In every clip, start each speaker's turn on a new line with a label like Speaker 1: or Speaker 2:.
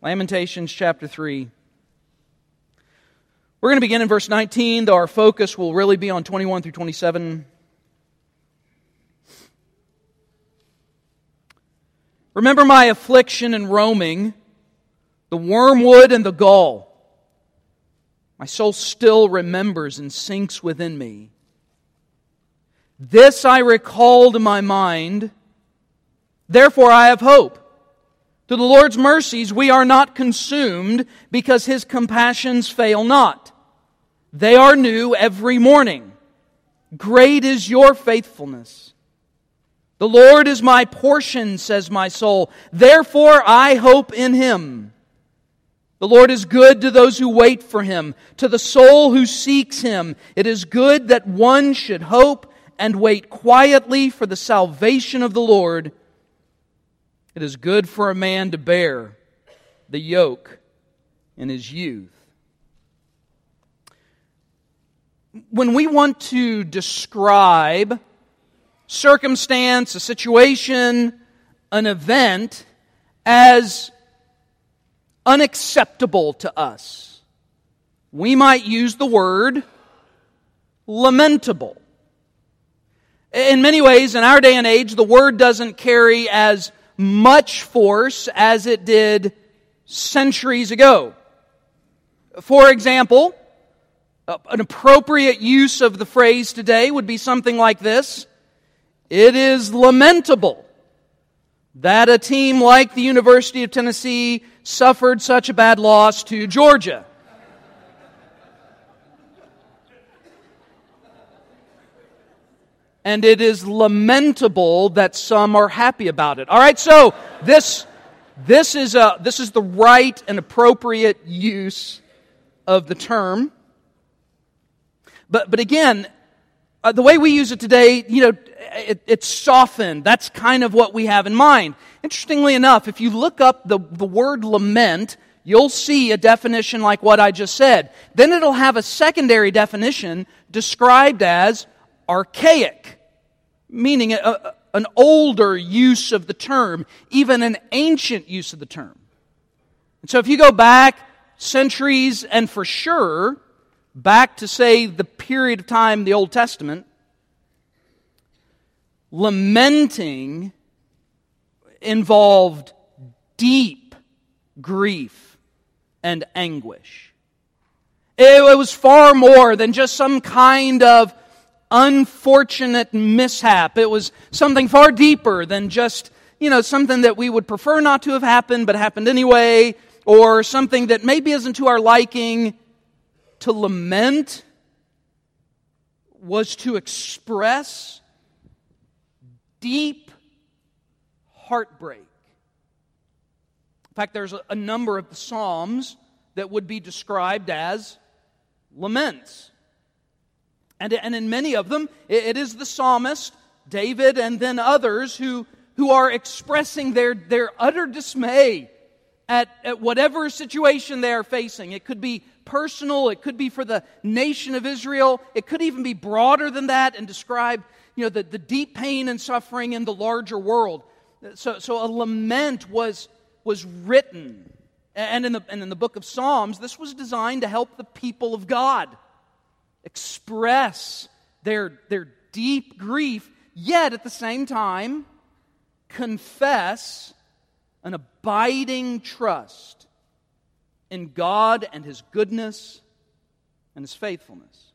Speaker 1: Lamentations chapter 3. We're going to begin in verse 19, though our focus will really be on 21 through 27. Remember my affliction and roaming, the wormwood and the gall. My soul still remembers and sinks within me. This I recall to my mind, therefore I have hope. To the Lord's mercies we are not consumed because his compassions fail not. They are new every morning. Great is your faithfulness. The Lord is my portion, says my soul. Therefore I hope in him. The Lord is good to those who wait for him, to the soul who seeks him. It is good that one should hope and wait quietly for the salvation of the Lord. It is good for a man to bear the yoke in his youth. When we want to describe circumstance, a situation, an event as unacceptable to us, we might use the word lamentable. In many ways, in our day and age, the word doesn't carry as much force as it did centuries ago. For example, an appropriate use of the phrase today would be something like this It is lamentable that a team like the University of Tennessee suffered such a bad loss to Georgia. And it is lamentable that some are happy about it. All right, so this this is a this is the right and appropriate use of the term. But but again, uh, the way we use it today, you know, it, it's softened. That's kind of what we have in mind. Interestingly enough, if you look up the, the word lament, you'll see a definition like what I just said. Then it'll have a secondary definition described as archaic meaning a, a, an older use of the term, even an ancient use of the term. And so if you go back centuries and for sure back to, say, the period of time, the Old Testament, lamenting involved deep grief and anguish. It was far more than just some kind of unfortunate mishap. It was something far deeper than just, you know, something that we would prefer not to have happened but happened anyway, or something that maybe isn't to our liking. To lament was to express deep heartbreak. In fact, there's a, number of the Psalms that would be described as laments. And, and in many of them, it is the psalmist, David, and then others who, who are expressing their, their utter dismay at, at whatever situation they are facing. It could be personal, it could be for the nation of Israel, it could even be broader than that and describe you know, the, the deep pain and suffering in the larger world. So, so a lament was, was written. And in, the, and in the book of Psalms, this was designed to help the people of God express their, their deep grief, yet at the same time confess an abiding trust in God and His goodness and His faithfulness.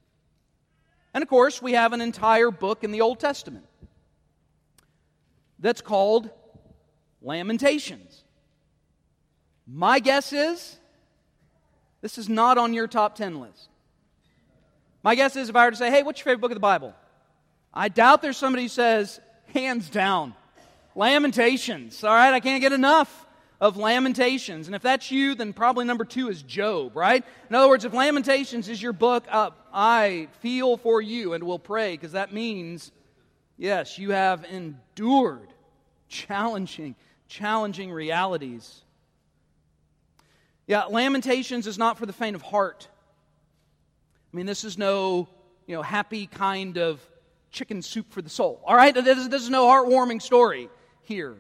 Speaker 1: And of course, we have an entire book in the Old Testament that's called Lamentations. My guess is this is not on your top 10 list. My guess is if I were to say, hey, what's your favorite book of the Bible? I doubt there's somebody who says, hands down, Lamentations. All right, I can't get enough of Lamentations. And if that's you, then probably number two is Job, right? In other words, if Lamentations is your book, uh, I feel for you and will pray because that means, yes, you have endured challenging, challenging realities. Yeah, Lamentations is not for the faint of heart. I mean, this is no, you know, happy kind of chicken soup for the soul. All right? This is, this is no heartwarming story here.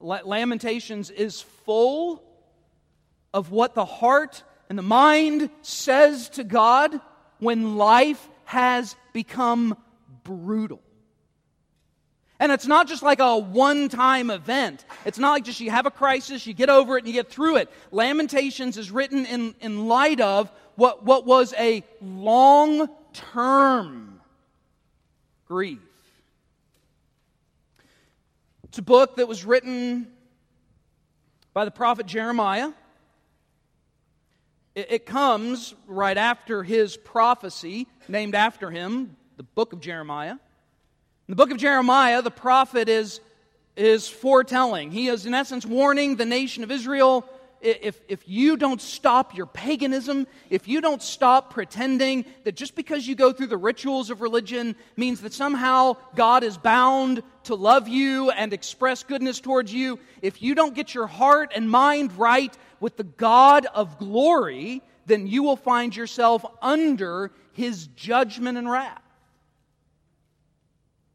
Speaker 1: Lamentations is full of what the heart and the mind says to God when life has become brutal. And it's not just like a one time event. It's not like just you have a crisis, you get over it, and you get through it. Lamentations is written in, in light of what, what was a long term grief. It's a book that was written by the prophet Jeremiah. It, it comes right after his prophecy, named after him, the book of Jeremiah. In the book of Jeremiah, the prophet is, is foretelling. He is, in essence, warning the nation of Israel if, if you don't stop your paganism, if you don't stop pretending that just because you go through the rituals of religion means that somehow God is bound to love you and express goodness towards you, if you don't get your heart and mind right with the God of glory, then you will find yourself under his judgment and wrath.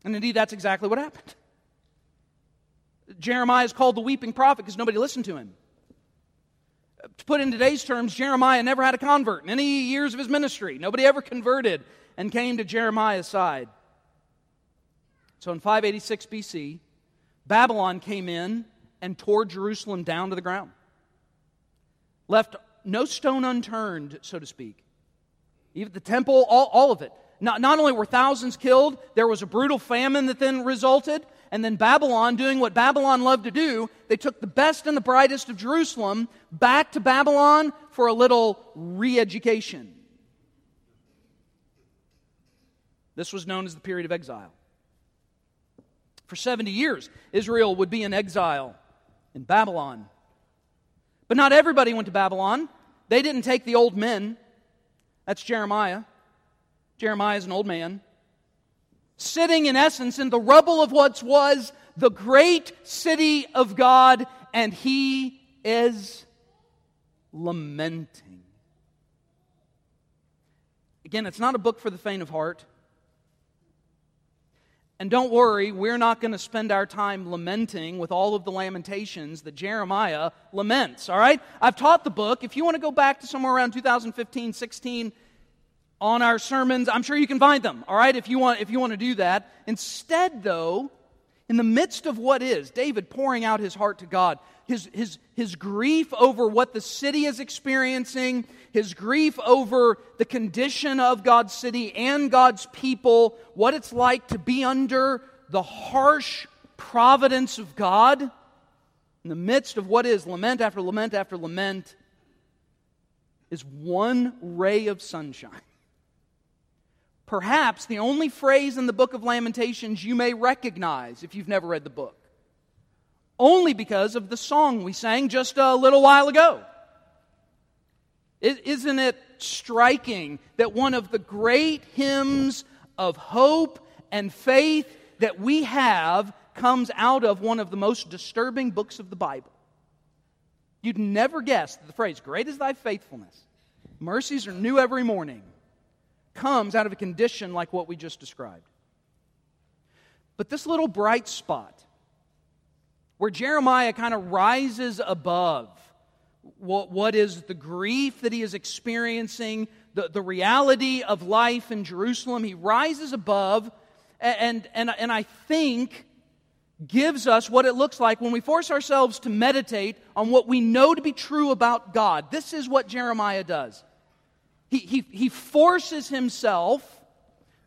Speaker 1: And indeed, that's exactly what happened. Jeremiah is called the weeping prophet because nobody listened to him. To put in today's terms, Jeremiah never had a convert in any years of his ministry. Nobody ever converted and came to Jeremiah's side. So in 586 BC, Babylon came in and tore Jerusalem down to the ground. Left no stone unturned, so to speak. Even the temple, all, all of it. Not, not only were thousands killed, there was a brutal famine that then resulted. And then Babylon, doing what Babylon loved to do, they took the best and the brightest of Jerusalem back to Babylon for a little re education. This was known as the period of exile. For 70 years, Israel would be in exile in Babylon. But not everybody went to Babylon. They didn't take the old men. That's Jeremiah. Jeremiah is an old man, sitting in essence in the rubble of what was the great city of God, and he is lamenting. Again, it's not a book for the faint of heart. And don't worry, we're not going to spend our time lamenting with all of the lamentations that Jeremiah laments, all right? I've taught the book. If you want to go back to somewhere around 2015, 16, on our sermons. I'm sure you can find them, all right, if you want, if you want to do that. Instead, though, in the midst of what is, David pouring out his heart to God, his, his, his grief over what the city is experiencing, his grief over the condition of God's city and God's people, what it's like to be under the harsh providence of God, in the midst of what is lament after lament after lament, is one ray of sunshine perhaps the only phrase in the book of Lamentations you may recognize if you've never read the book. Only because of the song we sang just a little while ago. Isn't it striking that one of the great hymns of hope and faith that we have comes out of one of the most disturbing books of the Bible? You'd never guess that the phrase, Great is thy faithfulness. Mercies are new every morning comes out of a condition like what we just described. But this little bright spot, where Jeremiah kind of rises above what, what is the grief that he is experiencing, the, the reality of life in Jerusalem, he rises above and, and, and I think gives us what it looks like when we force ourselves to meditate on what we know to be true about God. This is what Jeremiah does. He, he, he forces himself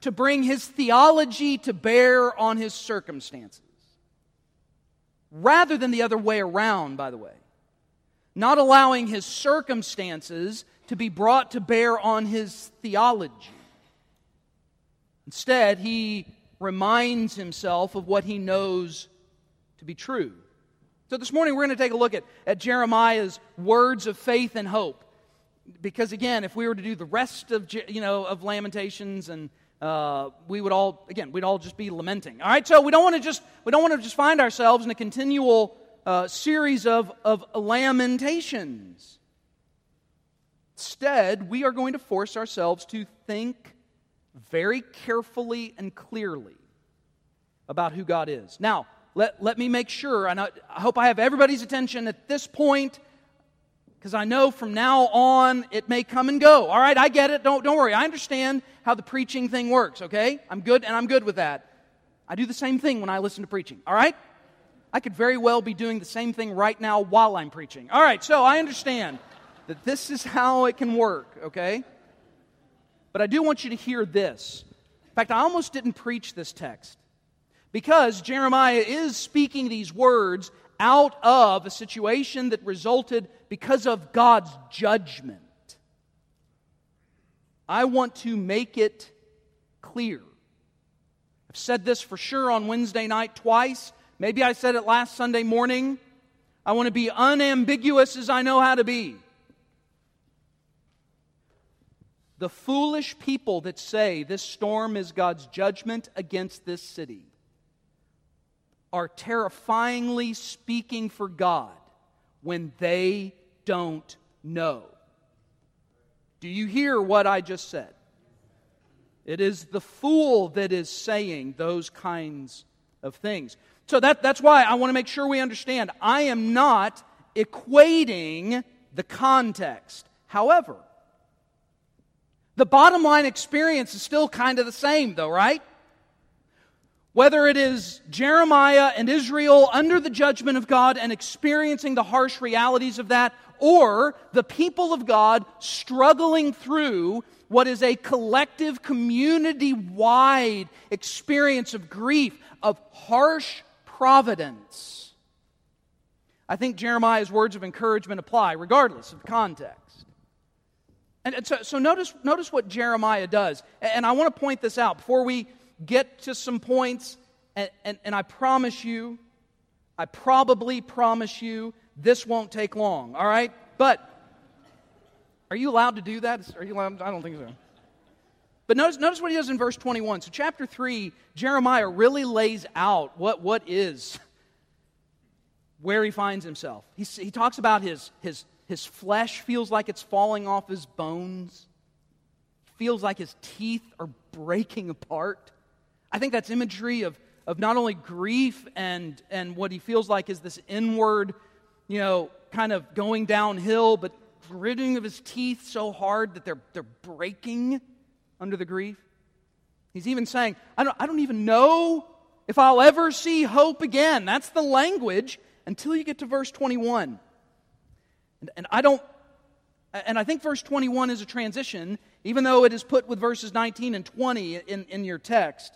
Speaker 1: to bring his theology to bear on his circumstances. Rather than the other way around, by the way. Not allowing his circumstances to be brought to bear on his theology. Instead, he reminds himself of what he knows to be true. So this morning we're going to take a look at, at Jeremiah's words of faith and hope because again, if we were to do the rest of you know of Lamentations, and uh, we would all again we'd all just be lamenting. All right, so we don't want to just we don't want to just find ourselves in a continual uh, series of of lamentations. Instead, we are going to force ourselves to think very carefully and clearly about who God is. Now, let, let me make sure, and I, I hope I have everybody's attention at this point Because I know from now on it may come and go. All right, I get it. Don't, don't worry. I understand how the preaching thing works, okay? I'm good, and I'm good with that. I do the same thing when I listen to preaching, all right? I could very well be doing the same thing right now while I'm preaching. All right, so I understand that this is how it can work, okay? But I do want you to hear this. In fact, I almost didn't preach this text because Jeremiah is speaking these words out of a situation that resulted because of God's judgment. I want to make it clear. I've said this for sure on Wednesday night twice. Maybe I said it last Sunday morning. I want to be unambiguous as I know how to be. The foolish people that say this storm is God's judgment against this city are terrifyingly speaking for God when they don't know. Do you hear what I just said? It is the fool that is saying those kinds of things. So that, that's why I want to make sure we understand. I am not equating the context. However, the bottom line experience is still kind of the same, though, right? Whether it is Jeremiah and Israel under the judgment of God and experiencing the harsh realities of that, or the people of God struggling through what is a collective, community wide experience of grief, of harsh providence. I think Jeremiah's words of encouragement apply regardless of context. And so, so notice, notice what Jeremiah does. And I want to point this out before we get to some points. And, and, and I promise you, I probably promise you, this won't take long, all right? But are you allowed to do that? Are you allowed? I don't think so. But notice, notice what he does in verse 21. So, chapter 3, Jeremiah really lays out what, what is where he finds himself. He, he talks about his, his his flesh feels like it's falling off his bones, feels like his teeth are breaking apart. I think that's imagery of, of not only grief and, and what he feels like is this inward, you know, kind of going downhill, but gritting of his teeth so hard that they're, they're breaking under the grief. He's even saying, I don't, I don't even know if I'll ever see hope again. That's the language until you get to verse 21. And, and I don't, and I think verse 21 is a transition, even though it is put with verses 19 and 20 in, in your text.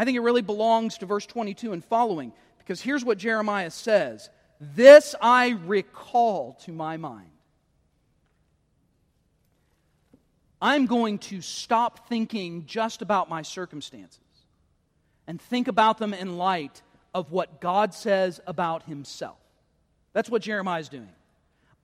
Speaker 1: I think it really belongs to verse 22 and following, because here's what Jeremiah says This I recall to my mind. I'm going to stop thinking just about my circumstances and think about them in light of what God says about himself. That's what Jeremiah is doing.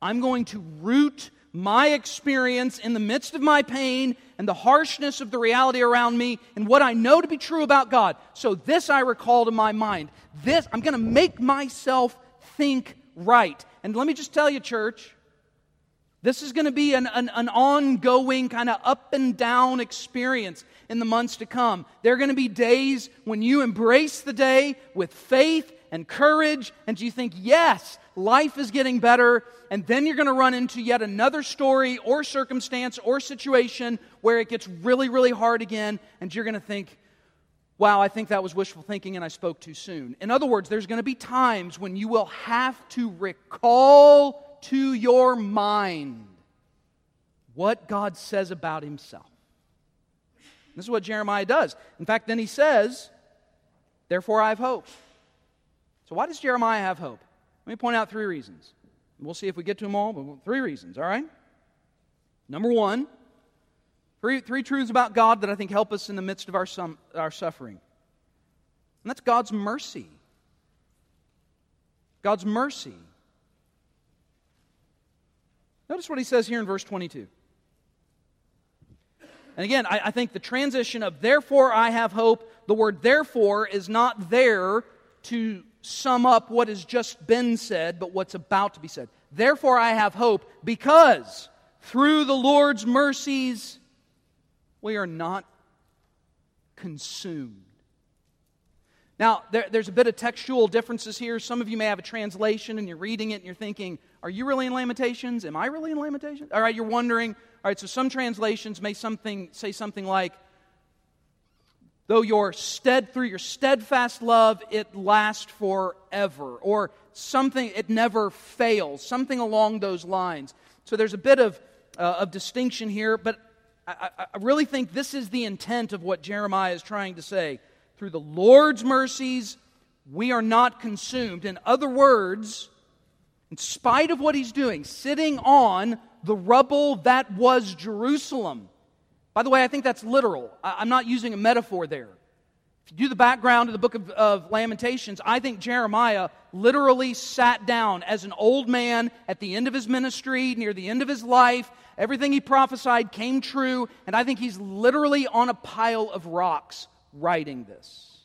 Speaker 1: I'm going to root my experience in the midst of my pain and the harshness of the reality around me and what I know to be true about God. So this I recall to my mind. This, I'm going to make myself think right. And let me just tell you, church, this is going to be an, an, an ongoing kind of up and down experience in the months to come. There are going to be days when you embrace the day with faith and courage, and you think, yes, life is getting better, and then you're going to run into yet another story or circumstance or situation where it gets really, really hard again, and you're going to think, wow, I think that was wishful thinking and I spoke too soon. In other words, there's going to be times when you will have to recall to your mind what God says about Himself. This is what Jeremiah does. In fact, then he says, Therefore I have hope. So, why does Jeremiah have hope? Let me point out three reasons. We'll see if we get to them all, but three reasons, all right? Number one, three, three truths about God that I think help us in the midst of our, sum, our suffering. And that's God's mercy. God's mercy. Notice what he says here in verse 22. And again, I, I, think the transition of therefore I have hope, the word therefore is not there to sum up what has just been said, but what's about to be said. Therefore, I have hope because through the Lord's mercies, we are not consumed. Now, there, there's a bit of textual differences here. Some of you may have a translation and you're reading it and you're thinking, are you really in Lamentations? Am I really in Lamentations? All right, you're wondering. All right, so some translations may something, say something like, though your stead through your steadfast love it lasts forever or something it never fails something along those lines so there's a bit of, uh, of distinction here but I, I really think this is the intent of what jeremiah is trying to say through the Lord's mercies, we are not consumed. In other words, in spite of what he's doing, sitting on the rubble that was Jerusalem. By the way, I think that's literal. I'm not using a metaphor there. If you do the background of the book of, of, Lamentations, I think Jeremiah literally sat down as an old man at the end of his ministry, near the end of his life. Everything he prophesied came true, and I think he's literally on a pile of rocks writing this.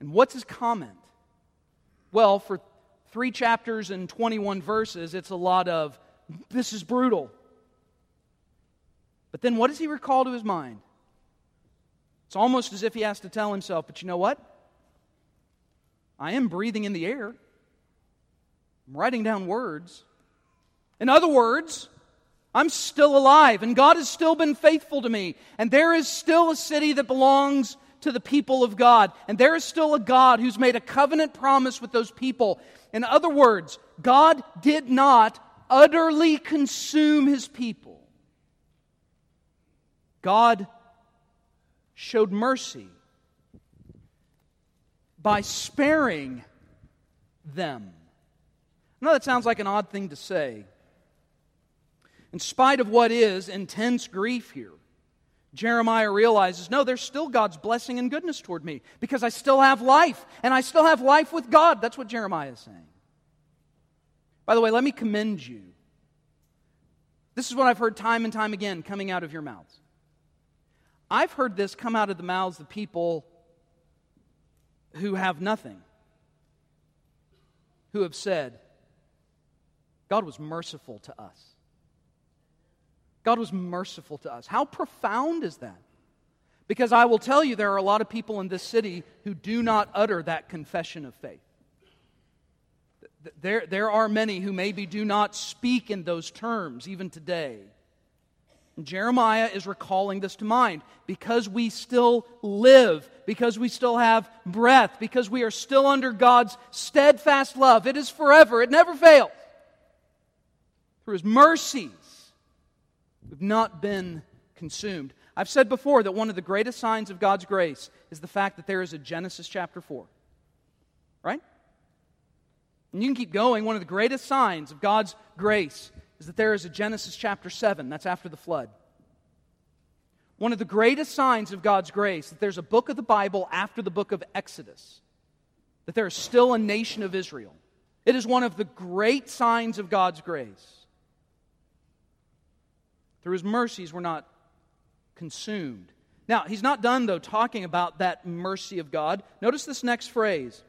Speaker 1: And what's his comment? Well, for three chapters and 21 verses, it's a lot of, this is brutal. But then what does he recall to his mind? It's almost as if he has to tell himself, but you know what? I am breathing in the air. I'm writing down words. In other words, I'm still alive, and God has still been faithful to me. And there is still a city that belongs to the people of God. And there is still a God who's made a covenant promise with those people. In other words, God did not utterly consume his people. God showed mercy by sparing them. I know that sounds like an odd thing to say. In spite of what is intense grief here, Jeremiah realizes no, there's still God's blessing and goodness toward me because I still have life and I still have life with God. That's what Jeremiah is saying. By the way, let me commend you. This is what I've heard time and time again coming out of your mouths. I've heard this come out of the mouths of people who have nothing, who have said, God was merciful to us. God was merciful to us. How profound is that? Because I will tell you, there are a lot of people in this city who do not utter that confession of faith. There, there are many who maybe do not speak in those terms even today. Jeremiah is recalling this to mind because we still live, because we still have breath, because we are still under God's steadfast love. It is forever, it never fails. Through His mercies, We've not been consumed. I've said before that one of the greatest signs of God's grace is the fact that there is a Genesis chapter 4. Right? And you can keep going. One of the greatest signs of God's grace is that there is a Genesis chapter 7. That's after the flood. One of the greatest signs of God's grace that there's a book of the Bible after the book of Exodus. That there is still a nation of Israel. It is one of the great signs of God's grace. Through his mercies, we're not consumed. Now, he's not done, though, talking about that mercy of God. Notice this next phrase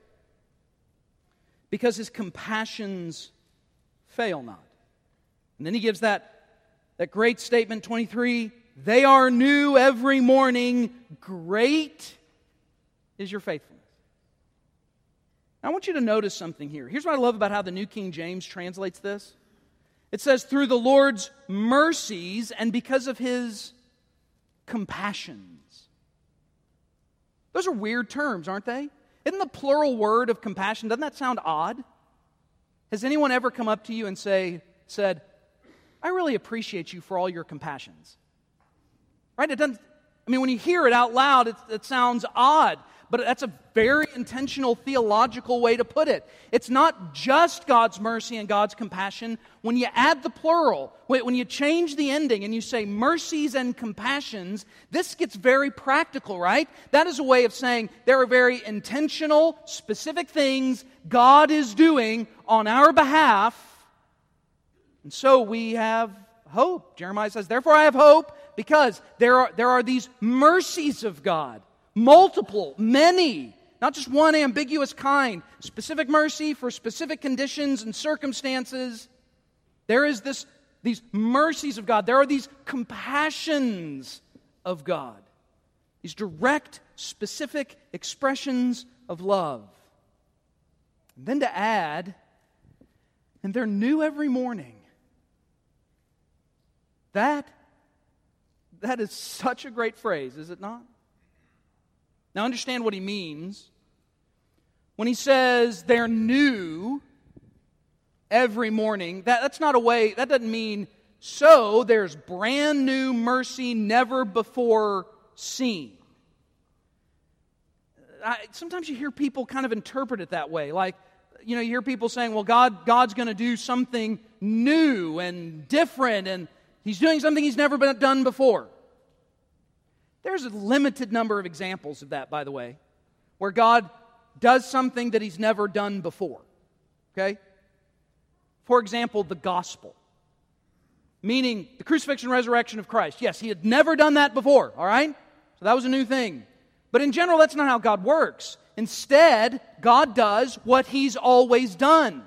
Speaker 1: because his compassions fail not. And then he gives that, that great statement 23 they are new every morning. Great is your faithfulness. I want you to notice something here. Here's what I love about how the New King James translates this it says, through the Lord's mercies and because of his compassions. Those are weird terms, aren't they? Isn't the plural word of compassion, doesn't that sound odd? Has anyone ever come up to you and say, said, I really appreciate you for all your compassions? Right? It doesn't, I mean, when you hear it out loud, it, it sounds odd but that's a very intentional theological way to put it. It's not just God's mercy and God's compassion. When you add the plural, when you change the ending and you say mercies and compassions, this gets very practical, right? That is a way of saying there are very intentional, specific things God is doing on our behalf. And so we have hope. Jeremiah says, Therefore I have hope because there are, there are these mercies of God multiple, many, not just one ambiguous kind, specific mercy for specific conditions and circumstances. There is this, these mercies of God. There are these compassions of God. These direct, specific expressions of love. And then to add, and they're new every morning. That, that is such a great phrase, is it not? Now, understand what he means. When he says they're new every morning, that, that's not a way, that doesn't mean so there's brand new mercy never before seen. I, sometimes you hear people kind of interpret it that way. Like, you know, you hear people saying, well, God, God's going to do something new and different, and He's doing something He's never been done before. There's a limited number of examples of that, by the way, where God does something that He's never done before. Okay? For example, the gospel, meaning the crucifixion and resurrection of Christ. Yes, He had never done that before, all right? So that was a new thing. But in general, that's not how God works. Instead, God does what He's always done.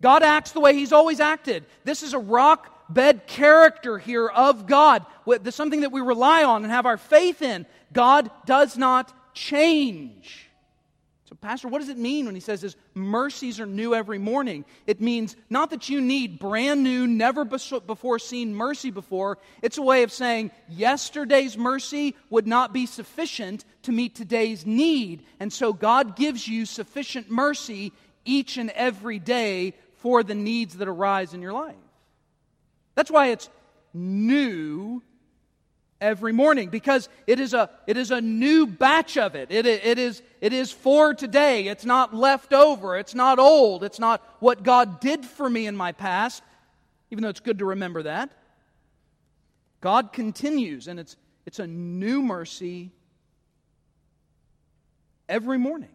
Speaker 1: God acts the way He's always acted. This is a rock bed character here of God, something that we rely on and have our faith in. God does not change. So, Pastor, what does it mean when he says his mercies are new every morning? It means not that you need brand new, never before seen mercy before. It's a way of saying yesterday's mercy would not be sufficient to meet today's need. And so God gives you sufficient mercy each and every day for the needs that arise in your life. That's why it's new every morning because it is a, it is a new batch of it. It, it, is, it is for today. It's not left over. It's not old. It's not what God did for me in my past, even though it's good to remember that. God continues, and it's, it's a new mercy every morning.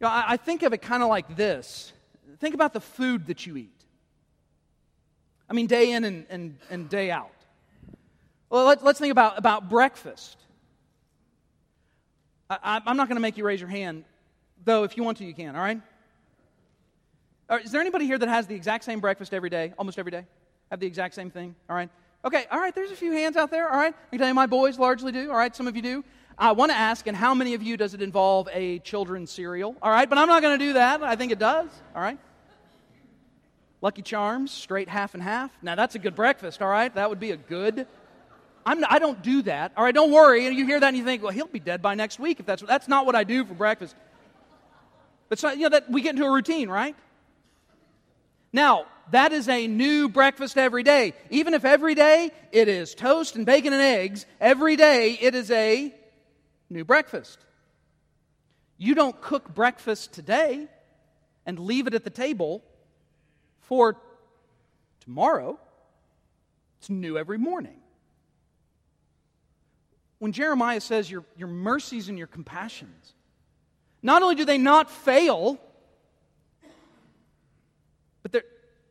Speaker 1: You know, I, I think of it kind of like this think about the food that you eat. I mean, day in and, and, and day out. Well, let, us think about, about breakfast. I, am not going to make you raise your hand, though if you want to, you can, all right? All right? Is there anybody here that has the exact same breakfast every day, almost every day? Have the exact same thing, all right? Okay, all right, there's a few hands out there, all right? I can tell you my boys largely do, all right? Some of you do. I want to ask, and how many of you does it involve a children's cereal? All right, but I'm not going to do that. I think it does, all right? Lucky Charms, straight half and half. Now, that's a good breakfast, all right? That would be a good I'm, I don't do that. All right, don't worry. And you hear that and you think, well, he'll be dead by next week if that's that's not what I do for breakfast. But so, you know that we get into a routine, right? Now, that is a new breakfast every day. Even if every day it is toast and bacon and eggs, every day it is a new breakfast. You don't cook breakfast today and leave it at the table for tomorrow. It's new every morning when Jeremiah says your, your mercies and your compassions, not only do they not fail, but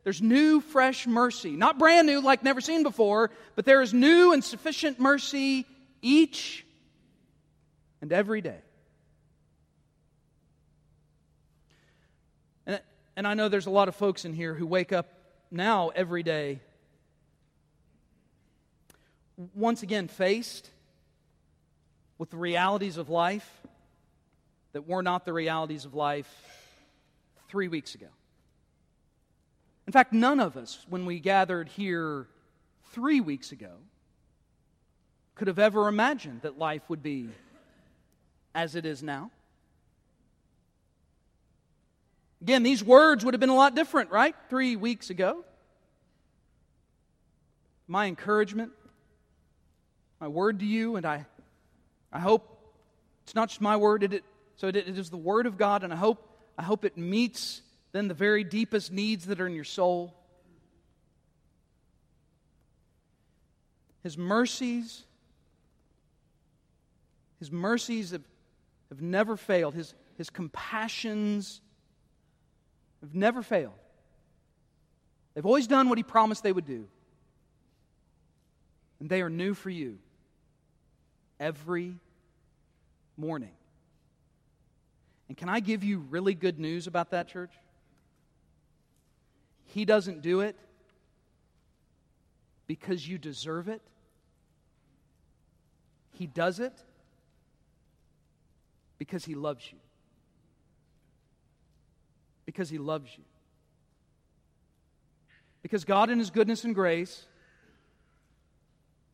Speaker 1: there's new, fresh mercy. Not brand new, like never seen before, but there is new and sufficient mercy each and every day. And, I know there's a lot of folks in here who wake up now every day once again faced with the realities of life that were not the realities of life three weeks ago. In fact, none of us, when we gathered here three weeks ago, could have ever imagined that life would be as it is now. Again, these words would have been a lot different, right? Three weeks ago. My encouragement, my word to you, and I I hope it's not just my word, it, so it, it is the word of God, and I hope, I hope it meets then the very deepest needs that are in your soul. His mercies, His mercies have, have never failed. His, his compassions have never failed. They've always done what He promised they would do. And they are new for you every morning. And can I give you really good news about that, church? He doesn't do it because you deserve it. He does it because He loves you. Because He loves you. Because God, in His goodness and grace,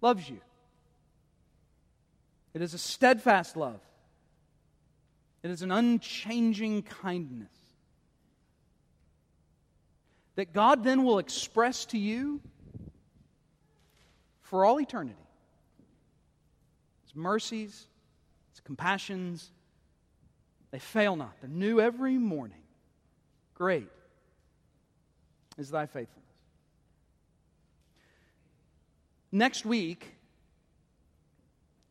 Speaker 1: loves you. It is a steadfast love, it is an unchanging kindness that God then will express to you for all eternity. His mercies, His compassions, they fail not. They're new every morning. Great is thy faithfulness. Next week,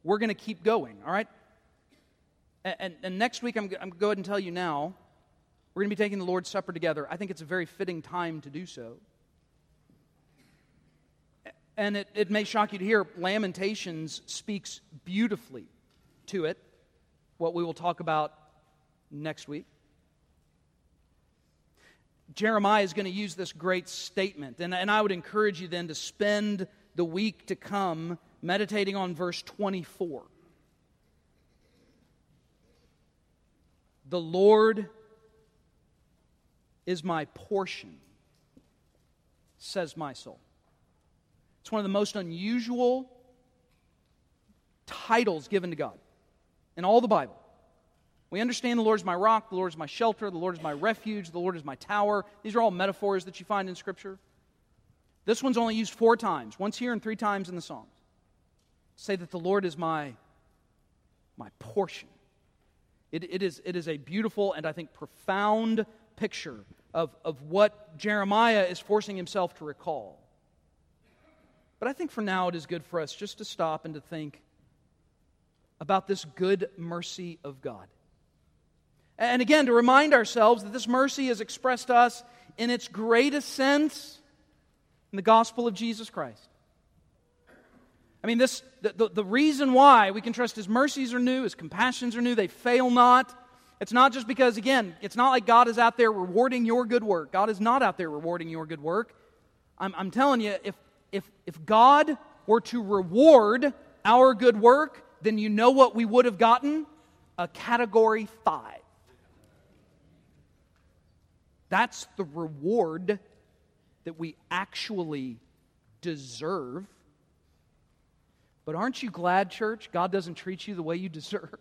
Speaker 1: we're going to keep going, all right? And, and, and next week, I'm, I'm going to go ahead and tell you now, we're going to be taking the Lord's Supper together. I think it's a very fitting time to do so. And it, it may shock you to hear, Lamentations speaks beautifully to it, what we will talk about next week. Jeremiah is going to use this great statement, and, and I would encourage you then to spend the week to come meditating on verse 24. The Lord is my portion, says my soul. It's one of the most unusual titles given to God in all the Bible. We understand the Lord is my rock, the Lord is my shelter, the Lord is my refuge, the Lord is my tower. These are all metaphors that you find in Scripture. This one's only used four times, once here and three times in the Psalms. Say that the Lord is my, my portion. It, it, is, it is a beautiful and I think profound picture of, of what Jeremiah is forcing himself to recall. But I think for now it is good for us just to stop and to think about this good mercy of God. And again, to remind ourselves that this mercy is expressed to us in its greatest sense in the gospel of Jesus Christ. I mean, this, the, the, the, reason why we can trust His mercies are new, His compassions are new, they fail not. It's not just because, again, it's not like God is out there rewarding your good work. God is not out there rewarding your good work. I'm, I'm telling you, if, if, if God were to reward our good work, then you know what we would have gotten? A category five. That's the reward that we actually deserve. But aren't you glad, church, God doesn't treat you the way you deserve?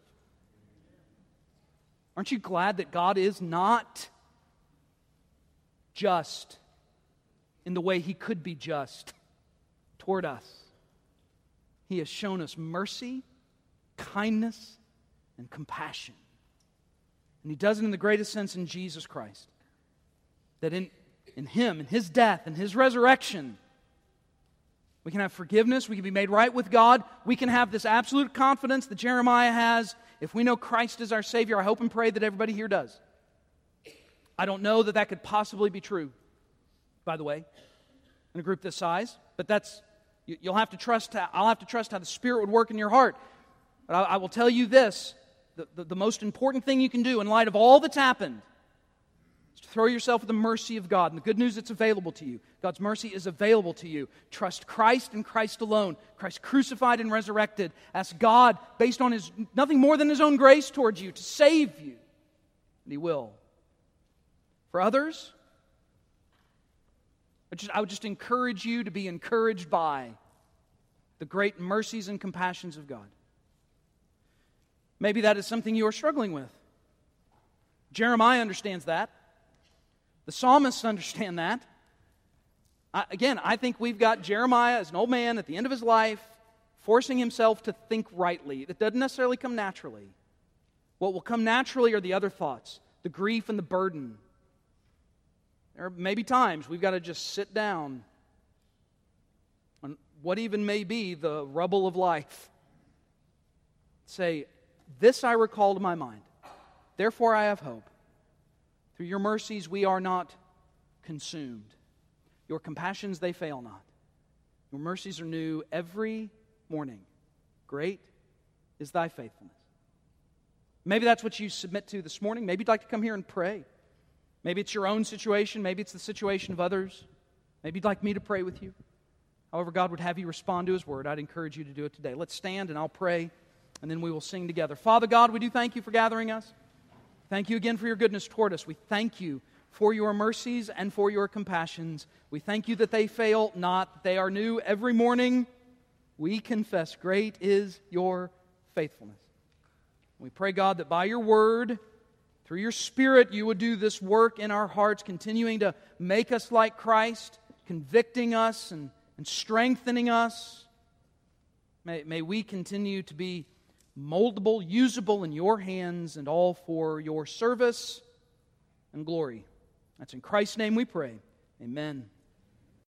Speaker 1: Aren't you glad that God is not just in the way He could be just toward us? He has shown us mercy, kindness, and compassion. And He does it in the greatest sense in Jesus Christ. That in, in Him, in His death, and His resurrection, we can have forgiveness. We can be made right with God. We can have this absolute confidence that Jeremiah has. If we know Christ is our Savior, I hope and pray that everybody here does. I don't know that that could possibly be true, by the way, in a group this size, but that's, you'll have to trust, I'll have to trust how the Spirit would work in your heart. But I, I will tell you this the, the, the most important thing you can do in light of all that's happened Throw yourself at the mercy of God. And the good news it's available to you. God's mercy is available to you. Trust Christ and Christ alone. Christ crucified and resurrected. Ask God, based on his nothing more than his own grace towards you, to save you. And he will. For others, I, just, I would just encourage you to be encouraged by the great mercies and compassions of God. Maybe that is something you are struggling with. Jeremiah understands that. The psalmists understand that. I, again, I think we've got Jeremiah as an old man at the end of his life, forcing himself to think rightly. That doesn't necessarily come naturally. What will come naturally are the other thoughts, the grief and the burden. There may be times we've got to just sit down on what even may be the rubble of life. Say, This I recall to my mind. Therefore I have hope. Through your mercies we are not consumed. Your compassions, they fail not. Your mercies are new every morning. Great is thy faithfulness. Maybe that's what you submit to this morning. Maybe you'd like to come here and pray. Maybe it's your own situation. Maybe it's the situation of others. Maybe you'd like me to pray with you. However, God would have you respond to His word, I'd encourage you to do it today. Let's stand and I'll pray, and then we will sing together. Father God, we do thank you for gathering us. Thank you again for your goodness toward us. We thank you for your mercies and for your compassions. We thank you that they fail not, they are new every morning. We confess, great is your faithfulness. We pray, God, that by your word, through your Spirit, you would do this work in our hearts, continuing to make us like Christ, convicting us and, and strengthening us. May, may we continue to be moldable, usable in your hands, and all for your service and glory. That's in Christ's name we pray. Amen.